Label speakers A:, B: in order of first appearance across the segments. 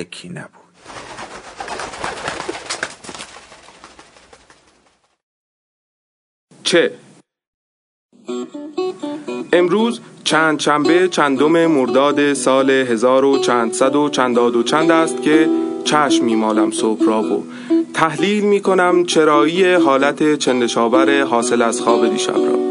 A: یکی نبود.
B: چه؟ امروز چند شنبه چندم مرداد سال هزار و چند صد و چنداد و چند است که چشم میمالم صبح را و تحلیل می کنم چرایی حالت چندشاور حاصل از خواب دیشب را.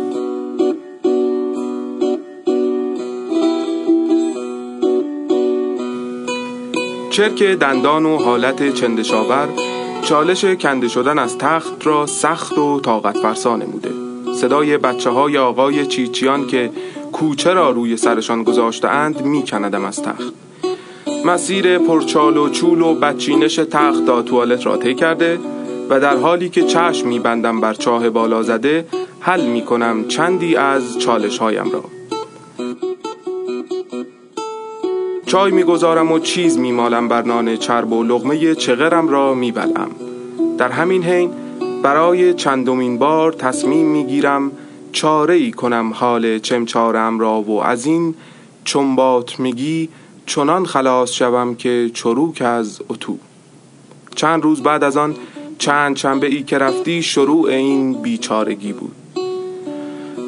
B: چرک دندان و حالت چندشاور چالش کنده شدن از تخت را سخت و طاقت فرسا نموده. صدای بچه های آقای چیچیان که کوچه را روی سرشان گذاشتهاند می کندم از تخت. مسیر پرچال و چول و بچینش تخت تا توالت را طی کرده و در حالی که چشم می بندم بر چاه بالا زده حل می کنم چندی از چالش هایم را. چای می‌گذارم و چیز میمالم بر نان چرب و لغمه چغرم را میبلم در همین حین برای چندمین بار تصمیم می‌گیرم چاره ای کنم حال چمچارم را و از این چنبات میگی چنان خلاص شوم که چروک از اتو. چند روز بعد از آن چند شنبه ای که رفتی شروع این بیچارگی بود.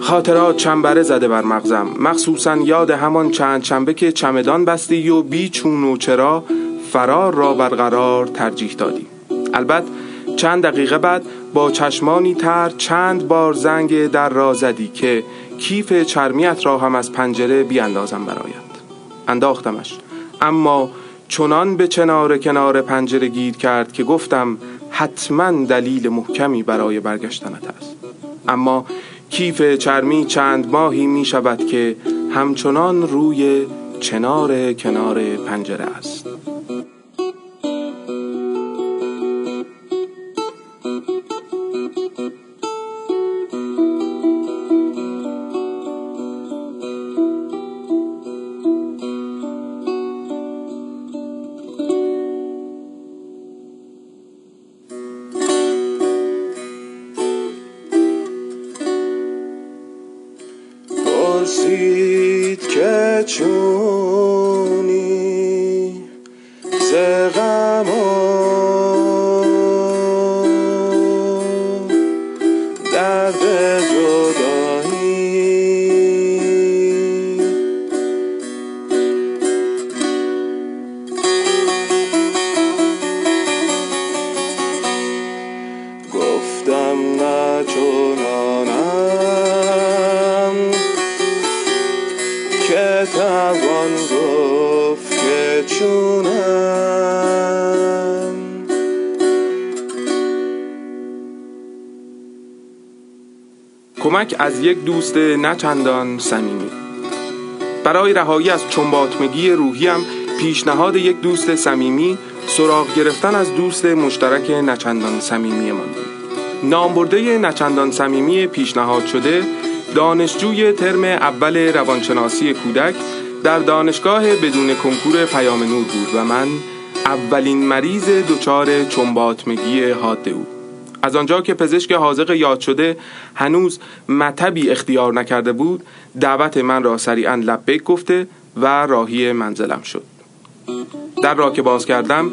B: خاطرات چنبره زده بر مغزم. مخصوصا یاد همان چند چنبه که چمدان بستی و بی چون و چرا فرار را برقرار ترجیح دادی. البته چند دقیقه بعد با چشمانی تر چند بار زنگ در را زدی که کیف چرمیت را هم از پنجره بیاندازم برایت. انداختمش. اما چنان به چنار کنار پنجره گیر کرد که گفتم حتما دلیل محکمی برای برگشتنت است. اما کیف چرمی چند ماهی می شود که همچنان روی چنار کنار پنجره است.
C: Father.
B: کمک از یک دوست نچندان صمیمی. برای رهایی از چنباتمگی روحیم پیشنهاد یک دوست صمیمی سراغ گرفتن از دوست مشترک نچندان صمیمی من نامبرده نچندان صمیمی پیشنهاد شده دانشجوی ترم اول روانشناسی کودک در دانشگاه بدون کنکور پیام نور بود و من اولین مریض دچار چنباتمگی حاده او. از آنجا که پزشک حاضق یاد شده هنوز مطبی اختیار نکرده بود دعوت من را سریعا لبیک گفته و راهی منزلم شد. در را که باز کردم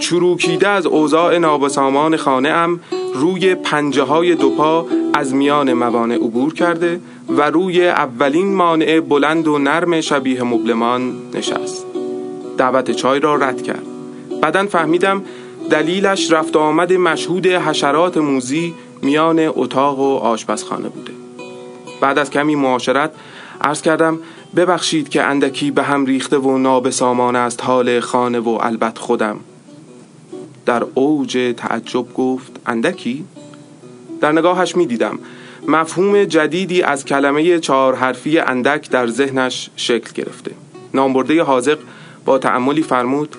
B: چروکیده از اوضاع نابسامان خانه ام روی پنجه های دو پا از میان موانع عبور کرده و روی اولین مانع بلند و نرم شبیه مبلمان نشست. دعوت چای را رد کرد. بعدا فهمیدم دلیلش رفت آمد مشهود حشرات موزی میان اتاق و آشپزخانه بوده. بعد از کمی معاشرت عرض کردم ببخشید که اندکی به هم ریخته و نابسامان است حال خانه و البت خودم. در اوج تعجب گفت اندکی؟ در نگاهش می دیدم مفهوم جدیدی از کلمه چهار حرفی اندک در ذهنش شکل گرفته. نامبرده حاضق با تعملی فرمود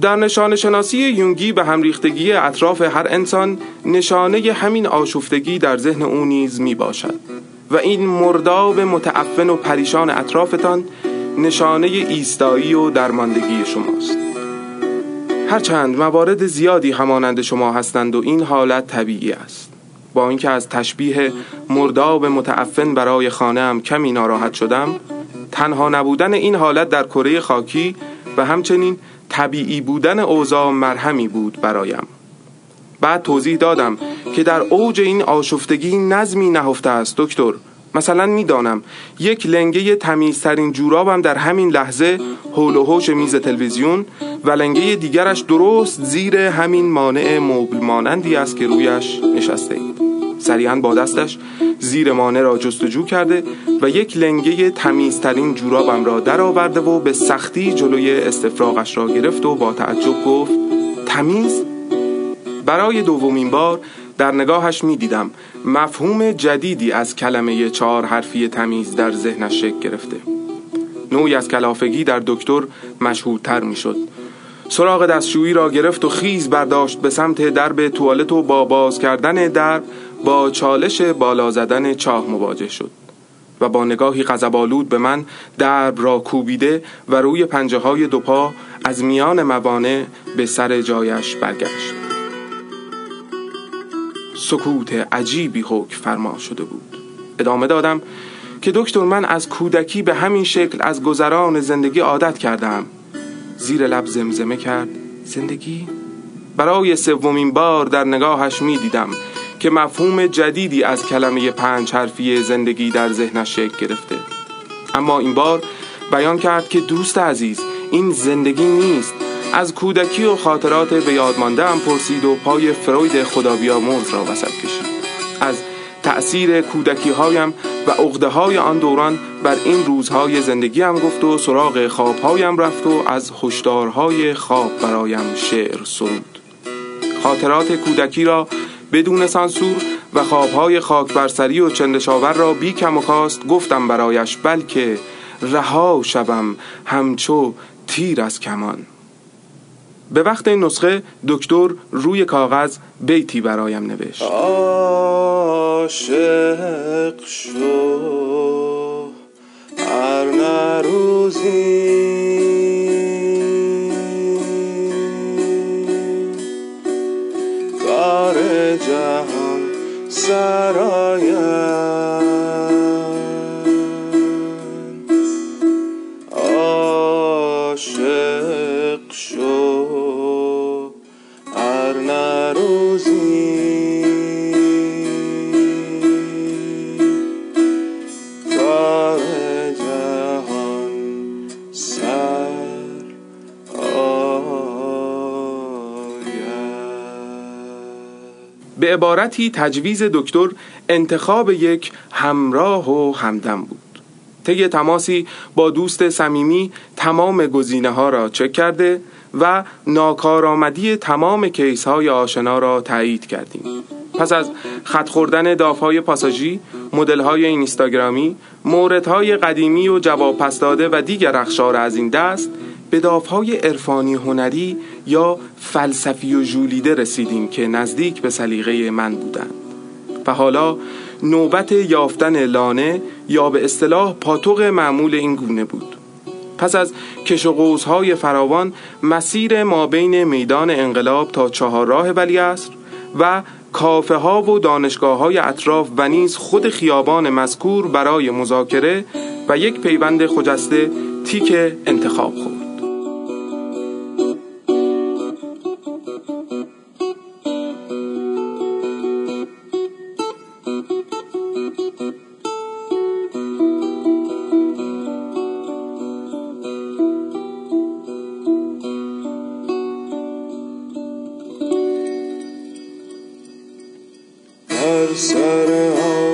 B: در نشان شناسی یونگی به همریختگی اطراف هر انسان نشانه همین آشفتگی در ذهن او نیز می باشد. و این مرداب متعفن و پریشان اطرافتان نشانه ایستایی و درماندگی شماست. هرچند موارد زیادی همانند شما هستند و این حالت طبیعی است. با اینکه از تشبیه مرداب متعفن برای خانه هم کمی ناراحت شدم تنها نبودن این حالت در کره خاکی و همچنین طبیعی بودن اوضاع مرهمی بود برایم. بعد توضیح دادم که در اوج این آشفتگی نظمی نهفته است دکتر. مثلا می‌دانم یک لنگه تمیزترین جورابم در همین لحظه حول و حوش میز تلویزیون و لنگه دیگرش درست زیر همین مانع مبل مانندی است که رویش نشسته اید. سریعا با دستش زیر مانع را جستجو کرده و یک لنگه تمیزترین جورابم را درآورده و به سختی جلوی استفراغش را گرفت و با تعجب گفت تمیز؟ برای دومین بار در نگاهش می دیدم مفهوم جدیدی از کلمه چهار حرفی تمیز در ذهنش شکل گرفته. نوعی از کلافگی در دکتر مشهورتر می شد سراغ دستشویی را گرفت و خیز برداشت به سمت درب توالت و با باز کردن درب با چالش بالا زدن چاه مواجه شد و با نگاهی غضبآلود به من درب را کوبیده و روی پنجه های دو پا از میان موانع به سر جایش برگشت. سکوت عجیبی حکم فرما شده بود. ادامه دادم که دکتر من از کودکی به همین شکل از گذران زندگی عادت کردم زیر لب زمزمه کرد. زندگی؟ برای سومین بار در نگاهش می دیدم که مفهوم جدیدی از کلمه پنج حرفی زندگی در ذهنش شکل گرفته. اما این بار بیان کرد که دوست عزیز این زندگی نیست. از کودکی و خاطرات به یاد مانده پرسید و پای فروید خدا بیامرز را وسط کشید. از تأثیر کودکی هایم و عقده های آن دوران بر این روزهای زندگی هم گفت و سراغ خوابهایم رفت و از هشدارهای خواب برایم شعر سرود. خاطرات کودکی را بدون سانسور و خوابهای خاک برسری و چندشاور را بی کم و کاست گفتم برایش بلکه رها شوم همچو تیر از کمان. به وقت این نسخه دکتر روی کاغذ بیتی برایم نوشت.
C: عاشق شو هر نروزی. کار جهان سرایم
B: عبارتی تجویز دکتر انتخاب یک همراه و همدم بود. طی تماسی با دوست صمیمی تمام گزینه ها را چک کرده و ناکارآمدی تمام کیس های آشنا را تایید کردیم. پس از خط خوردن داف های پاساژی، مدل های اینستاگرامی، مورد های قدیمی و جواب پس داده و دیگر اخشار از این دست به داف های عرفانی هنری یا فلسفی و ژولیده رسیدیم که نزدیک به سلیقه من بودند. و حالا نوبت یافتن لانه یا به اصطلاح پاتوق معمول این گونه بود. پس از کش و فراوان مسیر ما بین میدان انقلاب تا چهارراه ولیعصر و کافه ها و دانشگاه های اطراف و نیز خود خیابان مذکور برای مذاکره و یک پیوند خجسته تیک انتخاب خورد
C: بر سر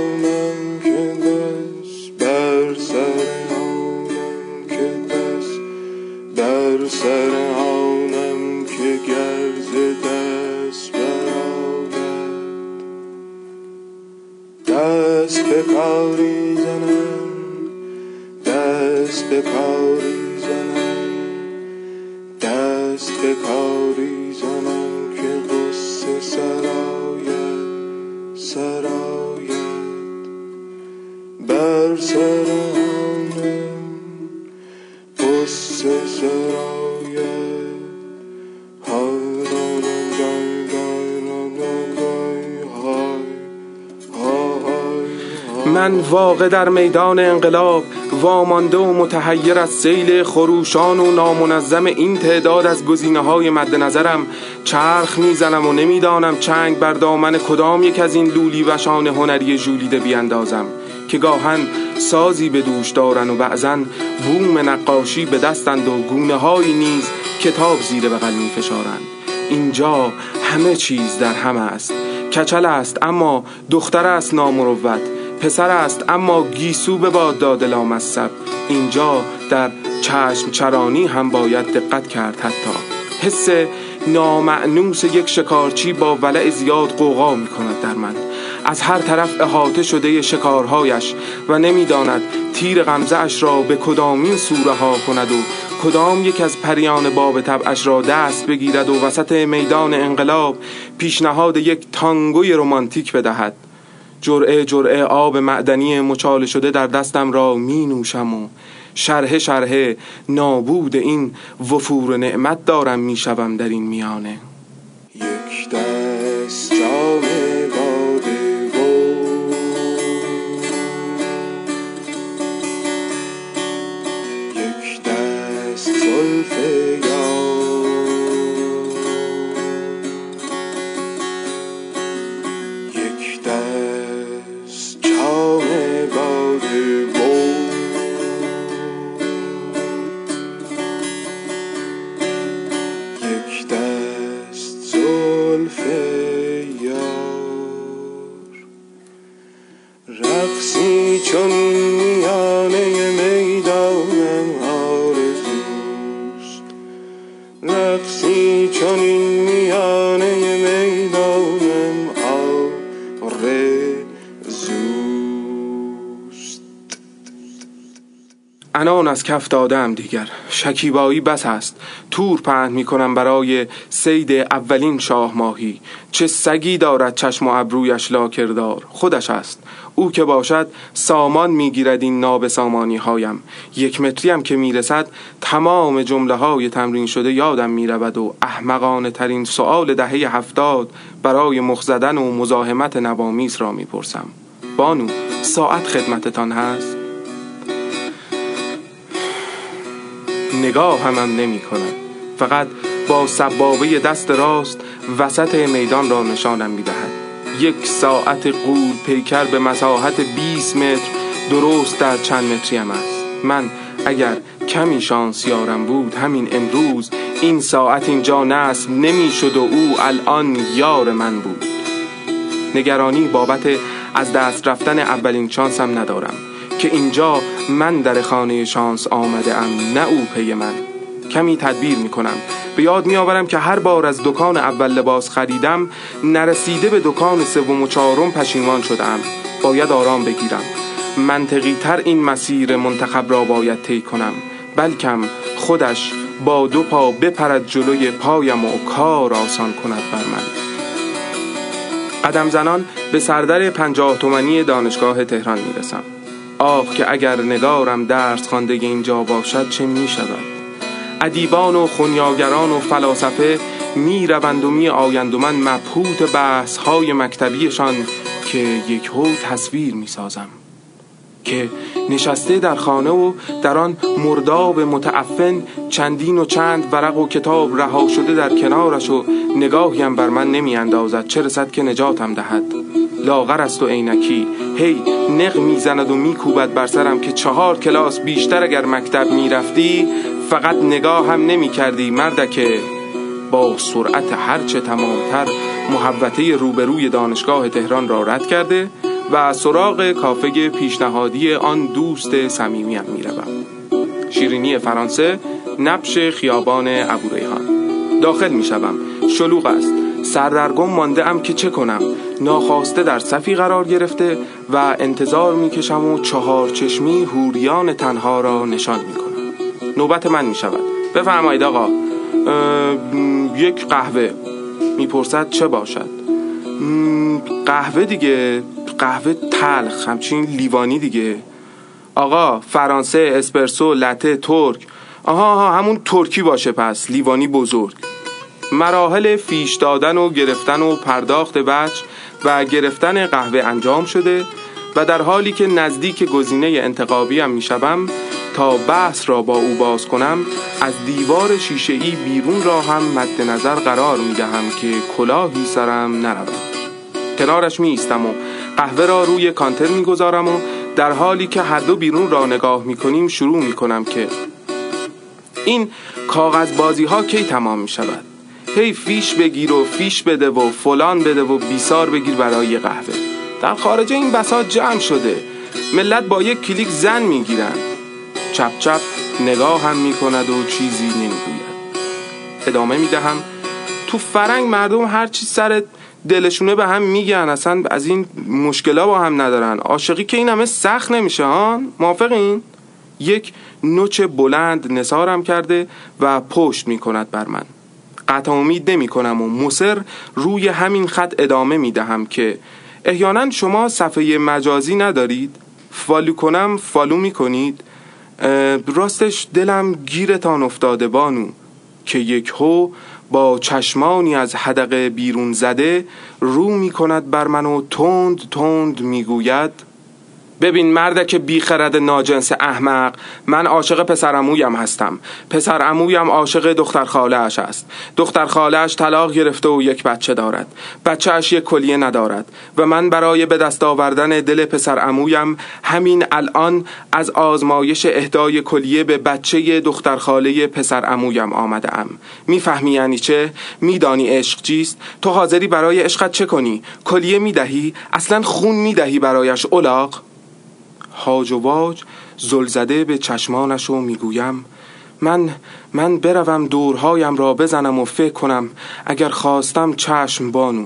B: واقع در میدان انقلاب وامانده و متحیر از سیل خروشان و نامنظم این تعداد از گزینه های مد نظرم. چرخ می‌زنم و نمی‌دانم چنگ بر دامن کدام یک از این لولی وشان هنری ژولیده بیاندازم که گاهن سازی به دوش دارن و بعضن بوم نقاشی به دستند و گونه های نیز کتاب زیر بغل می فشارند اینجا همه چیز در همه است. کچل است اما دختر است نامروت. پسر است اما گیسو به باد داده لامصب. اینجا در چشم چرانی هم باید دقت کرد حتی. حس نامعنوس یک شکارچی با ولع زیاد قوقا می کند در من. از هر طرف احاطه شده شکارهایش و نمی‌داند تیر غمزه را به کدامین سوره ها کند و کدام یک از پریان باب طبعش را دست بگیرد و وسط میدان انقلاب پیشنهاد یک تانگوی رمانتیک بدهد. جرعه جرعه آب معدنی مچاله شده در دستم را می نوشم و شرح شرح نابود این وفور نعمت دارم می شوم در این میانه. চন্দ্র از کف دادم دیگر. شکیبایی بس است. تور پهن می کنم برای سید اولین شاه ماهی. چه سگی دارد چشم و ابرویش لاکردار. خودش است. او که باشد سامان می‌گیرد این ناب سامانی هایم یک متری هم که می‌رسد تمام جمله های تمرین شده یادم می‌رود و احمقانه ترین سؤال دهه هفتاد برای مخزدن و مزاحمت نوامیس را می‌پرسم. بانو ساعت خدمتتان هست؟ نگاه همم نمی کند فقط با سبابه دست راست وسط میدان را نشانم می دهد یک ساعت قول پیکر به مساحت 20 متر درست در چند متریم است. من اگر کمی شانس یارم بود همین امروز این ساعت اینجا نصب نمی شد و او الان یار من بود. نگرانی بابت از دست رفتن اولین شانسم ندارم که اینجا من در خانه شانس آمده ام نه او پی من. کمی تدبیر می کنم به یاد می آورم که هر بار از دکان اول لباس خریدم نرسیده به دکان سوم و چهارم پشیمان شدم باید آرام بگیرم. منطقی تر این مسیر منتخب را باید طی کنم. بلکم خودش با دو پا بپرد جلوی پایم و کار آسان کند بر من. قدم زنان به سردر پنجاه تومنی دانشگاه تهران می رسم آه که اگر نگارم درس خوانده اینجا باشد چه می شود؟ ادیبان و خونیاگران و فلاسفه می روند و می آیند و من مبهوت بحث های مکتبیشان که یک هو تصویر می سازم. که نشسته در خانه و در آن مرداب متعفن چندین و چند ورق و کتاب رها شده در کنارش و نگاهیم بر من نمی اندازد چه رسد که نجاتم دهد؟ لاغر است و عینکی. هی نق می‌زند و میکوبد بر سرم که چهار کلاس بیشتر اگر مکتب می‌رفتی فقط نگاه هم نمی کردی مردکه با سرعت هرچه تمامتر محوطه روبروی دانشگاه تهران را رد کرده و سراغ کافه پیشنهادی آن دوست صمیمیم می‌روم. شیرینی فرانسه نبش خیابان ابوریحان. داخل می‌شوم. شلوغ است. سردرگم مانده ام که چه کنم؟ ناخواسته در صفی قرار گرفته و انتظار می‌کشم و چهار چشمی هوریان تنها را نشان می‌کنم. نوبت من می‌شود. بفرمایید آقا. یک قهوه. می‌پرسد چه باشد؟ قهوه دیگه. قهوه تلخ همچین لیوانی دیگه. آقا فرانسه اسپرسو لته ترک. آها آها همون ترکی باشه پس لیوانی بزرگ. مراحل فیش دادن و گرفتن و پرداخت وجه و گرفتن قهوه انجام شده و در حالی که نزدیک گزینه انتقابی هم می‌شوم تا بحث را با او باز کنم از دیوار شیشه ای بیرون را هم مد نظر قرار می دهم که کلاهی سرم نرود. کنارش می ایستم و قهوه را روی کانتر می گذارم و در حالی که هر دو بیرون را نگاه می کنیم شروع می کنم که این کاغذ بازی ها کی تمام می شود هی فیش بگیر و فیش بده و فلان بده و بیسار بگیر برای قهوه. در خارج این بساط جمع شده. ملت با یک کلیک زن می‌گیرن. چپ چپ نگاه هم می‌کند و چیزی نمی‌گوید. ادامه می‌دهم. تو فرنگ مردم هر چی سر دلشونه به هم میگن اصلا از این مشکلا با هم ندارن. عاشقی که این همه سخت نمیشه ها موافقین؟ یک نوچ بلند نثارم کرده و پشت می‌کند بر من. قطع امید نمی کنم و مصر روی همین خط ادامه می دهم که احیانا شما صفحه مجازی ندارید. follow کنم follow می کنید راستش دلم گیرتان افتاده بانو. که یک هو با چشمانی از حدقه بیرون زده رو می کند بر من و تند تند می گوید ببین مرده که بیخرد ناجنس احمق من عاشق پسر امویم هستم. پسر امویم عاشق دختر خاله اش است. دختر خاله اش طلاق گرفته و یک بچه دارد. بچه اش یک کلیه ندارد و من برای به دست آوردن دل پسر امویم همین الان از آزمایش اهدای کلیه به بچه دختر خاله پسر امویم آمده ام می‌فهمی یعنی چه؟ میدانی عشق چیست؟ تو حاضری برای عشقت چه کنی؟ کلیه می‌دهی؟ اصلا خون می‌دهی برایش اولاق هاج و واج زلزده به چشمانش و می‌گویم. من من بروم دورهایم را بزنم و فکر کنم اگر خواستم چشم بانو.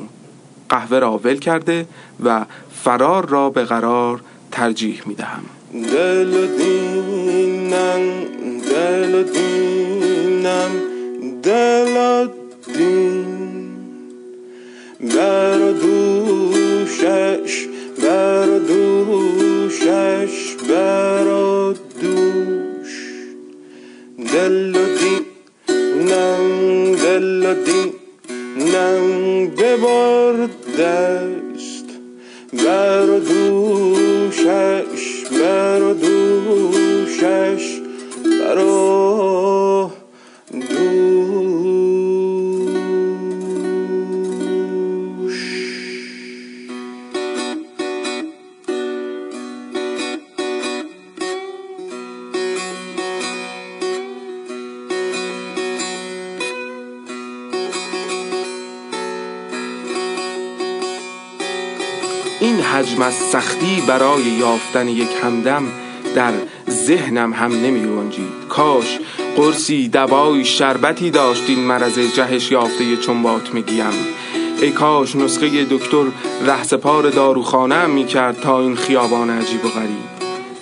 B: قهوه را ول کرده و فرار را به قرار ترجیح می دهم
C: دل دینم دل دینم دل دین. بر دوشش بر دوشش بر دوش. دل و نم دل و نم ببر دست بر دوشش بر دوشش بر
B: حجم از سختی برای یافتن یک همدم در ذهنم هم نمی رنجید. کاش قرصی دوای شربتی داشت این مرض جهش یافته چنبات میگیم. ای کاش نسخه دکتر رهسپار داروخانه هم می کرد تا این خیابان عجیب و غریب.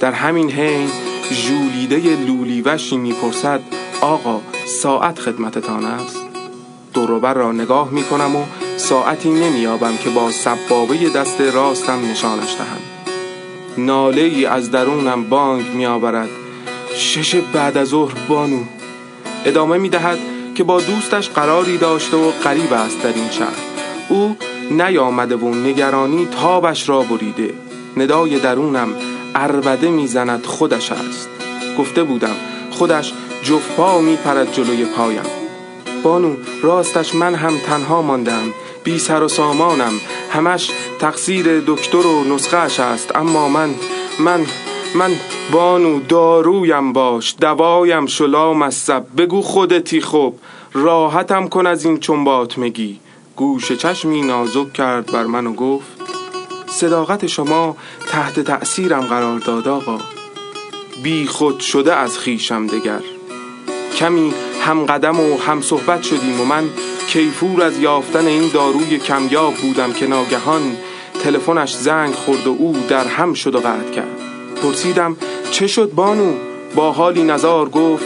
B: در همین حین ژولیده لولیوشی می‌پرسد آقا ساعت خدمتتان است؟ دوروبر را نگاه می کنم و ساعتی نمیابم که با سبابه دست راستم نشانش دهم. ناله ای از درونم بانگ میآورد. شش بعد از ظهر بانو. ادامه می دهد که با دوستش قراری داشته و قریب است در این شهر. او نیامده و نگرانی تابش را بریده. ندای درونم اربده می‌زند خودش است. گفته بودم خودش جفت پا می پرد جلوی پایم. بانو راستش من هم تنها ماندم بی سر و سامانم. همش تقصیر دکتر و نسخهش است. اما من من من بانو دارویم باش. دوایم شلا مصب بگو خودتی خوب. راحتم کن از این چنبات مگی. گوش چشمی نازک کرد بر من و گفت صداقت شما تحت تأثیرم قرار داد آقا. بی خود شده از خیشم دگر. کمی هم قدم و هم صحبت شدیم و من کیفور از یافتن این داروی کمیاب بودم که ناگهان تلفنش زنگ خورد و او در هم شد و قطع کرد. پرسیدم چه شد بانو؟ با حالی نزار گفت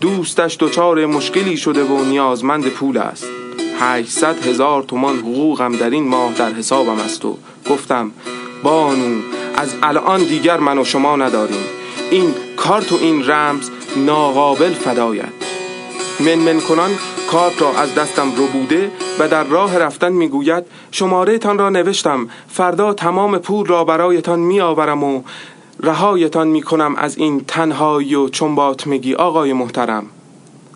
B: دوستش دچار مشکلی شده و نیازمند پول است. 800 هزار تومان حقوقم در این ماه در حسابم است و گفتم بانو از الان دیگر من و شما نداریم. این کارت و این رمز ناقابل فدایت. من کنان کارت را از دستم رو بوده و در راه رفتن می‌گوید شماره تان را نوشتم. فردا تمام پول را برایتان میآورم و رهایتان می‌کنم از این تنهایی و چنباتمگی آقای محترم.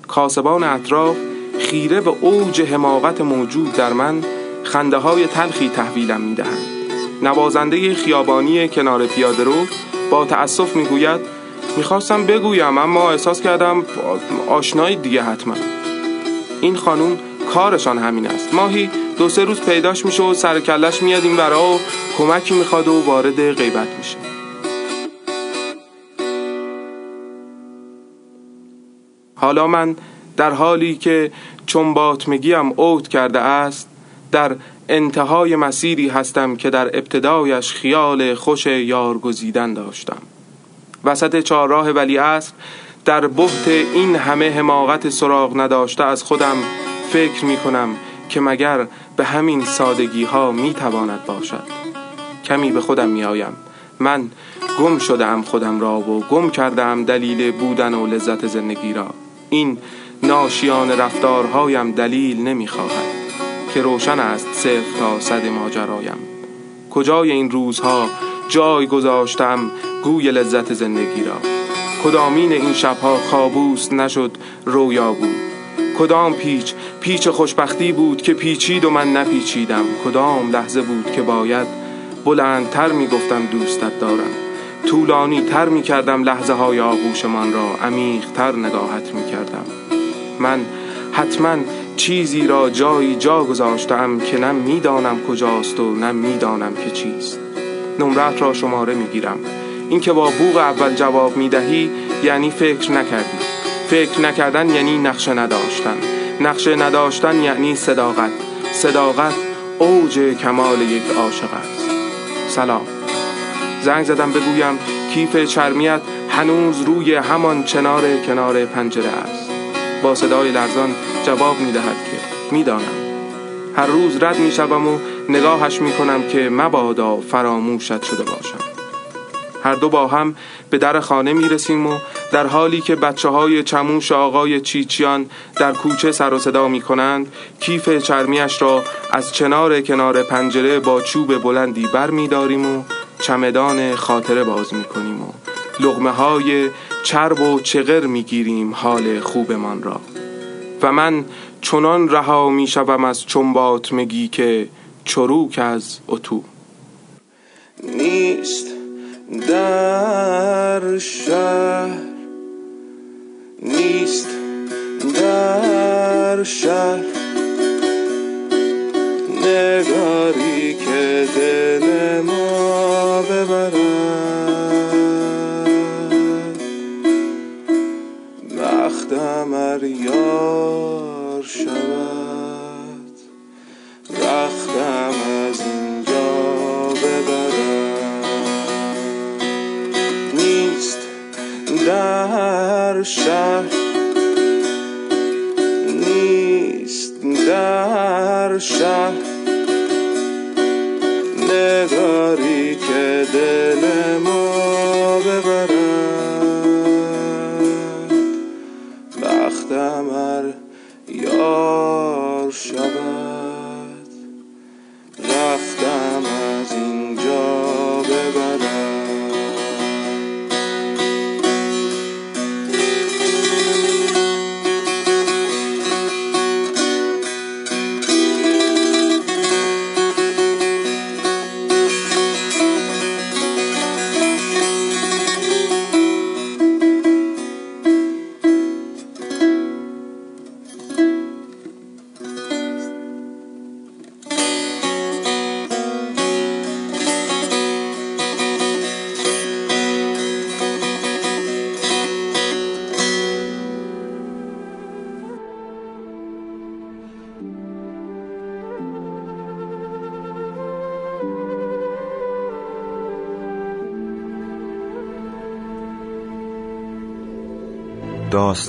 B: کاسبان اطراف خیره و اوج حماقت موجود در من خنده های تلخی تحویلم می‌دهند. نوازنده خیابانی کنار پیاده رو با تأسف می‌گوید می‌خواستم بگویم اما احساس کردم آشنایی دیگه حتما. این خانوم کارشان همین است. ماهی دو سه روز پیداش میشه و سر کلش میاد این ورا و کمکی می‌خواد و وارد غیبت میشه. حالا من در حالی که چون باطمگیم اوت کرده است در انتهای مسیری هستم که در ابتدایش خیال خوش یار گزیدن داشتم. وسط چهارراه ولی اصر در بحت این همه حماقت سراغ نداشته از خودم فکر می کنم که مگر به همین سادگی ها می تواند باشد. کمی به خودم می آیم من گم شدم خودم را و گم کردم دلیل بودن و لذت زندگی را. این ناشیان رفتارهایم دلیل نمی‌خواهد که روشن است صفر تا صد ماجرایم. کجای این روزها جای گذاشتم گوی لذت زندگی را. کدامین این شبها کابوس نشد رویا بود. کدام پیچ؟ پیچ خوشبختی بود که پیچید و من نپیچیدم. کدام لحظه بود که باید بلندتر می‌گفتم دوستت دارم. طولانی تر می کردم لحظه های آغوشمان را. عمیق تر نگاهت می کردم من حتما چیزی را جایی جا گذاشتم که نه می‌دانم کجاست و نه می‌دانم که چیست. نمرت را شماره می‌گیرم. اینکه با بوغ اول جواب می‌دهی یعنی فکر نکردی. فکر نکردن یعنی نقشه نداشتن. نقشه نداشتن یعنی صداقت. صداقت اوج کمال یک عاشق است. سلام. زنگ زدم بگویم کیف چرمیت هنوز روی همان چنار کنار پنجره است. با صدای لرزان جواب می دهد که می‌دانم. هر روز رد می شوم و نگاهش می کنم که مبادا فراموشت شده باشم. هر دو با هم به در خانه می رسیم و در حالی که بچه های چموش آقای چیچیان در کوچه سر و صدا می کنند کیف چرمیش را از چنار کنار پنجره با چوب بلندی بر می داریم و چمدان خاطره باز می کنیم و لغمه های چرب و چغر می گیریم حال خوبمان را. و من چنان رها می شوم از چنبات مگی که چروک از اتو.
C: نیست در شهر نیست در شهر. نگاری که دل ما ببرد وقتم Maria.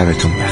A: 下的重。